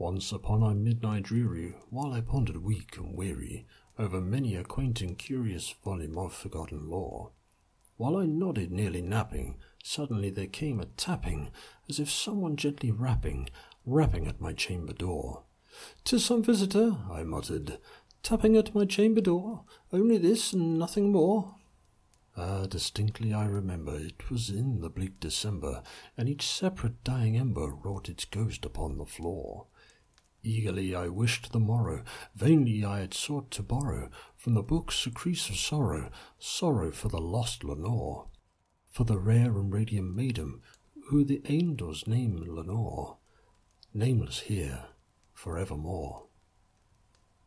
Once upon a midnight dreary, while I pondered weak and weary over many a quaint and curious volume of forgotten lore, while I nodded, nearly napping, suddenly there came a tapping, as if someone gently rapping, rapping at my chamber door. "'Tis some visitor," I muttered, "tapping at my chamber door. Only this and nothing more." Ah, distinctly I remember it was in the bleak December, and each separate dying ember wrought its ghost upon the floor. Eagerly I wished the morrow, vainly I had sought to borrow from the books a of sorrow, sorrow for the lost Lenore, for the rare and radiant maiden who the angels name Lenore, nameless here forevermore.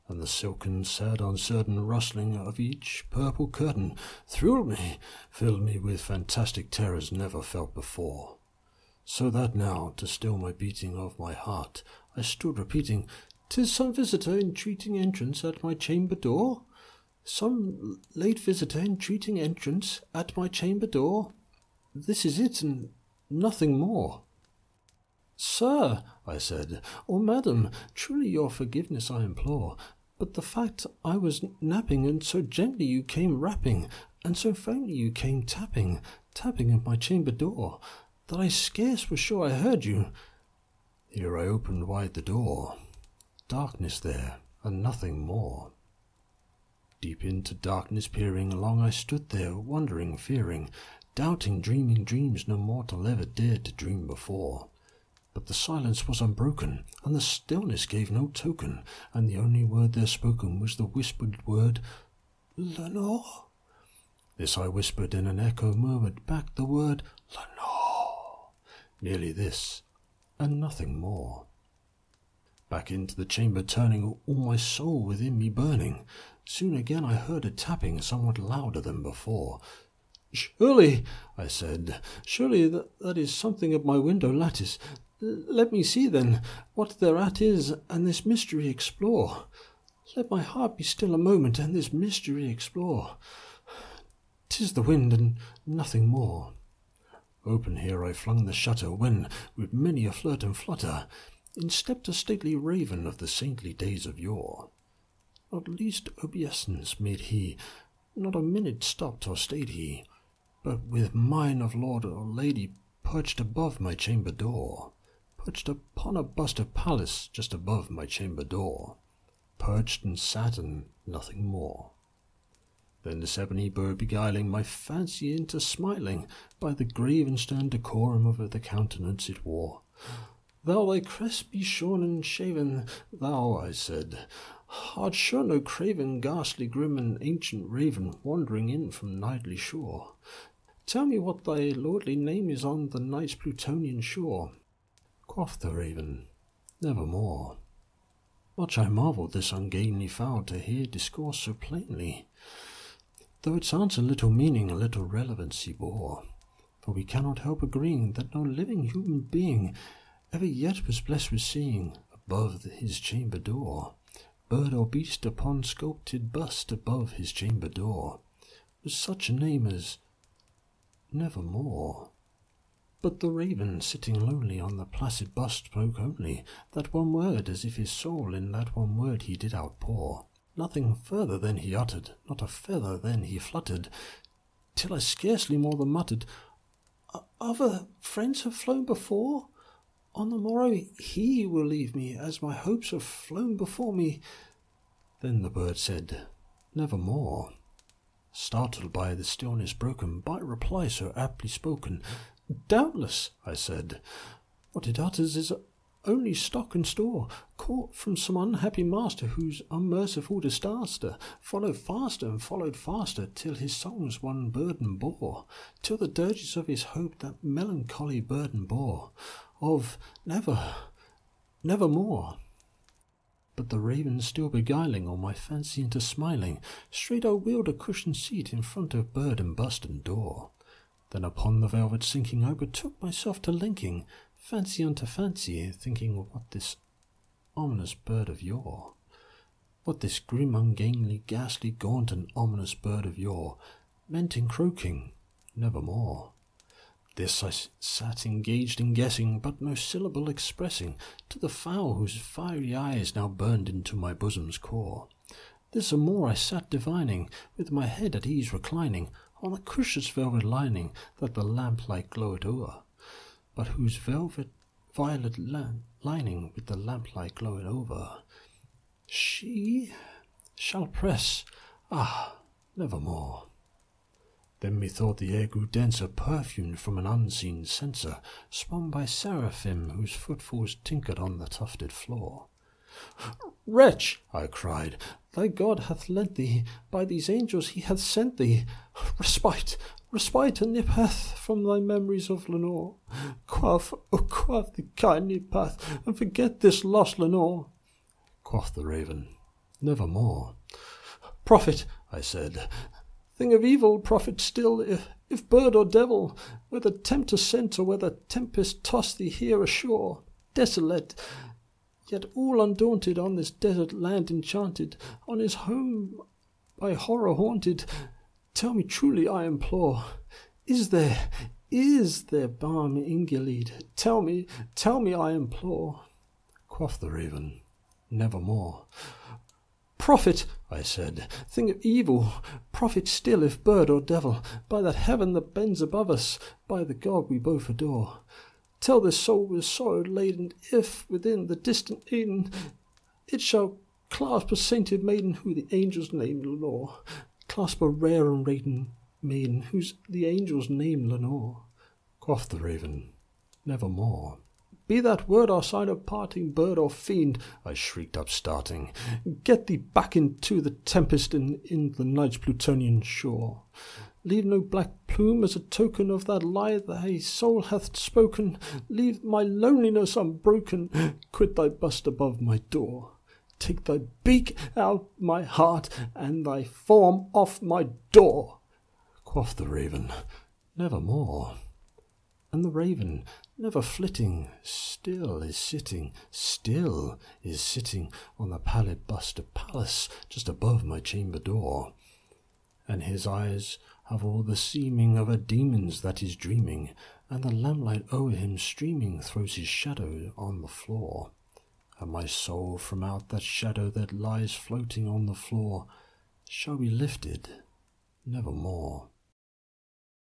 And the silken, sad, uncertain rustling of each purple curtain thrilled me, filled me with fantastic terrors never felt before. So that now, to still my beating of my heart, I stood repeating, "'Tis some visitor entreating entrance at my chamber door. Some late visitor entreating entrance at my chamber door. This is it, and nothing more. Sir, I said, or madam, truly your forgiveness I implore, but the fact I was napping, and so gently you came rapping, and so faintly you came tapping, tapping at my chamber door, that I scarce was sure I heard you. Here I opened wide the door. Darkness there, and nothing more. Deep into darkness peering, long I stood there, wondering, fearing, doubting, dreaming dreams no mortal ever dared to dream before. But the silence was unbroken, and the stillness gave no token, and the only word there spoken was the whispered word, Lenore. This I whispered, and an echo murmured back the word, Lenore. Nearly this, and nothing more. Back into the chamber turning, all my soul within me burning. Soon again I heard a tapping somewhat louder than before. Surely, I said, surely that, that is something at my window lattice. Let me see, then, what thereat is, and this mystery explore. Let my heart be still a moment, and this mystery explore. Tis the wind, and nothing more. Open here I flung the shutter, when, with many a flirt and flutter, in stepped a stately raven of the saintly days of yore. Not least obeisance made he, not a minute stopped or stayed he, but with mine of lord or lady perched above my chamber door, perched upon a bust of Pallas just above my chamber door, perched and sat and nothing more. Then this ebony bird beguiling my fancy into smiling by the grave and stern decorum of the countenance it wore. Thou thy crest be shorn and shaven, thou, I said, art sure no craven, ghastly, grim, and ancient raven wandering in from nightly shore. Tell me what thy lordly name is on the night's Plutonian shore. Quoth the raven, Nevermore. Much I marvelled this ungainly fowl to hear discourse so plainly though it sounds a little meaning, a little relevancy bore. For we cannot help agreeing that no living human being ever yet was blessed with seeing, above his chamber door, bird or beast upon sculpted bust above his chamber door, was such a name as Nevermore. But the raven, sitting lonely on the placid bust, spoke only that one word, as if his soul in that one word he did outpour. Nothing further than he uttered, not a feather then he fluttered, till I scarcely more than muttered, Other friends have flown before? On the morrow he will leave me, as my hopes have flown before me. Then the bird said, Nevermore. Startled by the stillness broken by reply so aptly spoken, Doubtless, I said, what it utters is only stock and store, caught from some unhappy master whose unmerciful disaster followed faster and followed faster till his songs one burden bore, till the dirges of his hope that melancholy burden bore, of never, never more. But the raven still beguiling all my fancy into smiling, straight I wheeled a cushioned seat in front of bird and bust and door. Then upon the velvet sinking I betook myself to linking fancy unto fancy, thinking what this ominous bird of yore, what this grim, ungainly, ghastly, gaunt, and ominous bird of yore meant in croaking, nevermore. This I sat engaged in guessing, but no syllable expressing to the fowl whose fiery eyes now burned into my bosom's core. This and more I sat divining, with my head at ease reclining on the cushion's velvet lining that the lamplight glowed o'er, but whose velvet violet lining with the lamplight glowed over. She shall press, ah, nevermore. Then methought the air grew denser, perfumed from an unseen censer, spun by seraphim whose footfalls tinkered on the tufted floor. Wretch, I cried, thy God hath lent thee, by these angels he hath sent thee, respite, respite, and nepenthe from thy memories of Lenore. Quaff, oh, quaff the kindly path, and forget this lost Lenore. Quoth the raven, Nevermore. Prophet, I said, thing of evil, prophet still, if, if bird or devil, whether tempter sent or whether tempest tossed thee here ashore, desolate, yet all undaunted on this desert land enchanted, on his home by horror haunted, tell me truly, I implore, is there, is there balm in Gilead? Tell me, tell me, I implore. Quoth the raven, Nevermore. Prophet, I said, thing of evil, prophet still, if bird or devil, by that heaven that bends above us, by the God we both adore. Tell this soul with sorrow laden, if within the distant Eden it shall clasp a sainted maiden who the angels name Lenore, clasp a rare and radiant maiden whose the angels name Lenore. Quoth the raven, Nevermore. Be that word our sign of parting, bird or fiend, I shrieked up, starting. Get thee back into the tempest and in the night's Plutonian shore. Leave no black plume as a token of that lie thy soul hath spoken. Leave my loneliness unbroken. Quit thy bust above my door. Take thy beak out my heart and thy form off my door. Quoth the raven, Nevermore. And the raven, never flitting, still is sitting, still is sitting on the pallid bust of Pallas just above my chamber door. And his eyes have all the seeming of a demon's that is dreaming, and the lamplight o'er him streaming throws his shadow on the floor. And my soul from out that shadow that lies floating on the floor shall be lifted nevermore.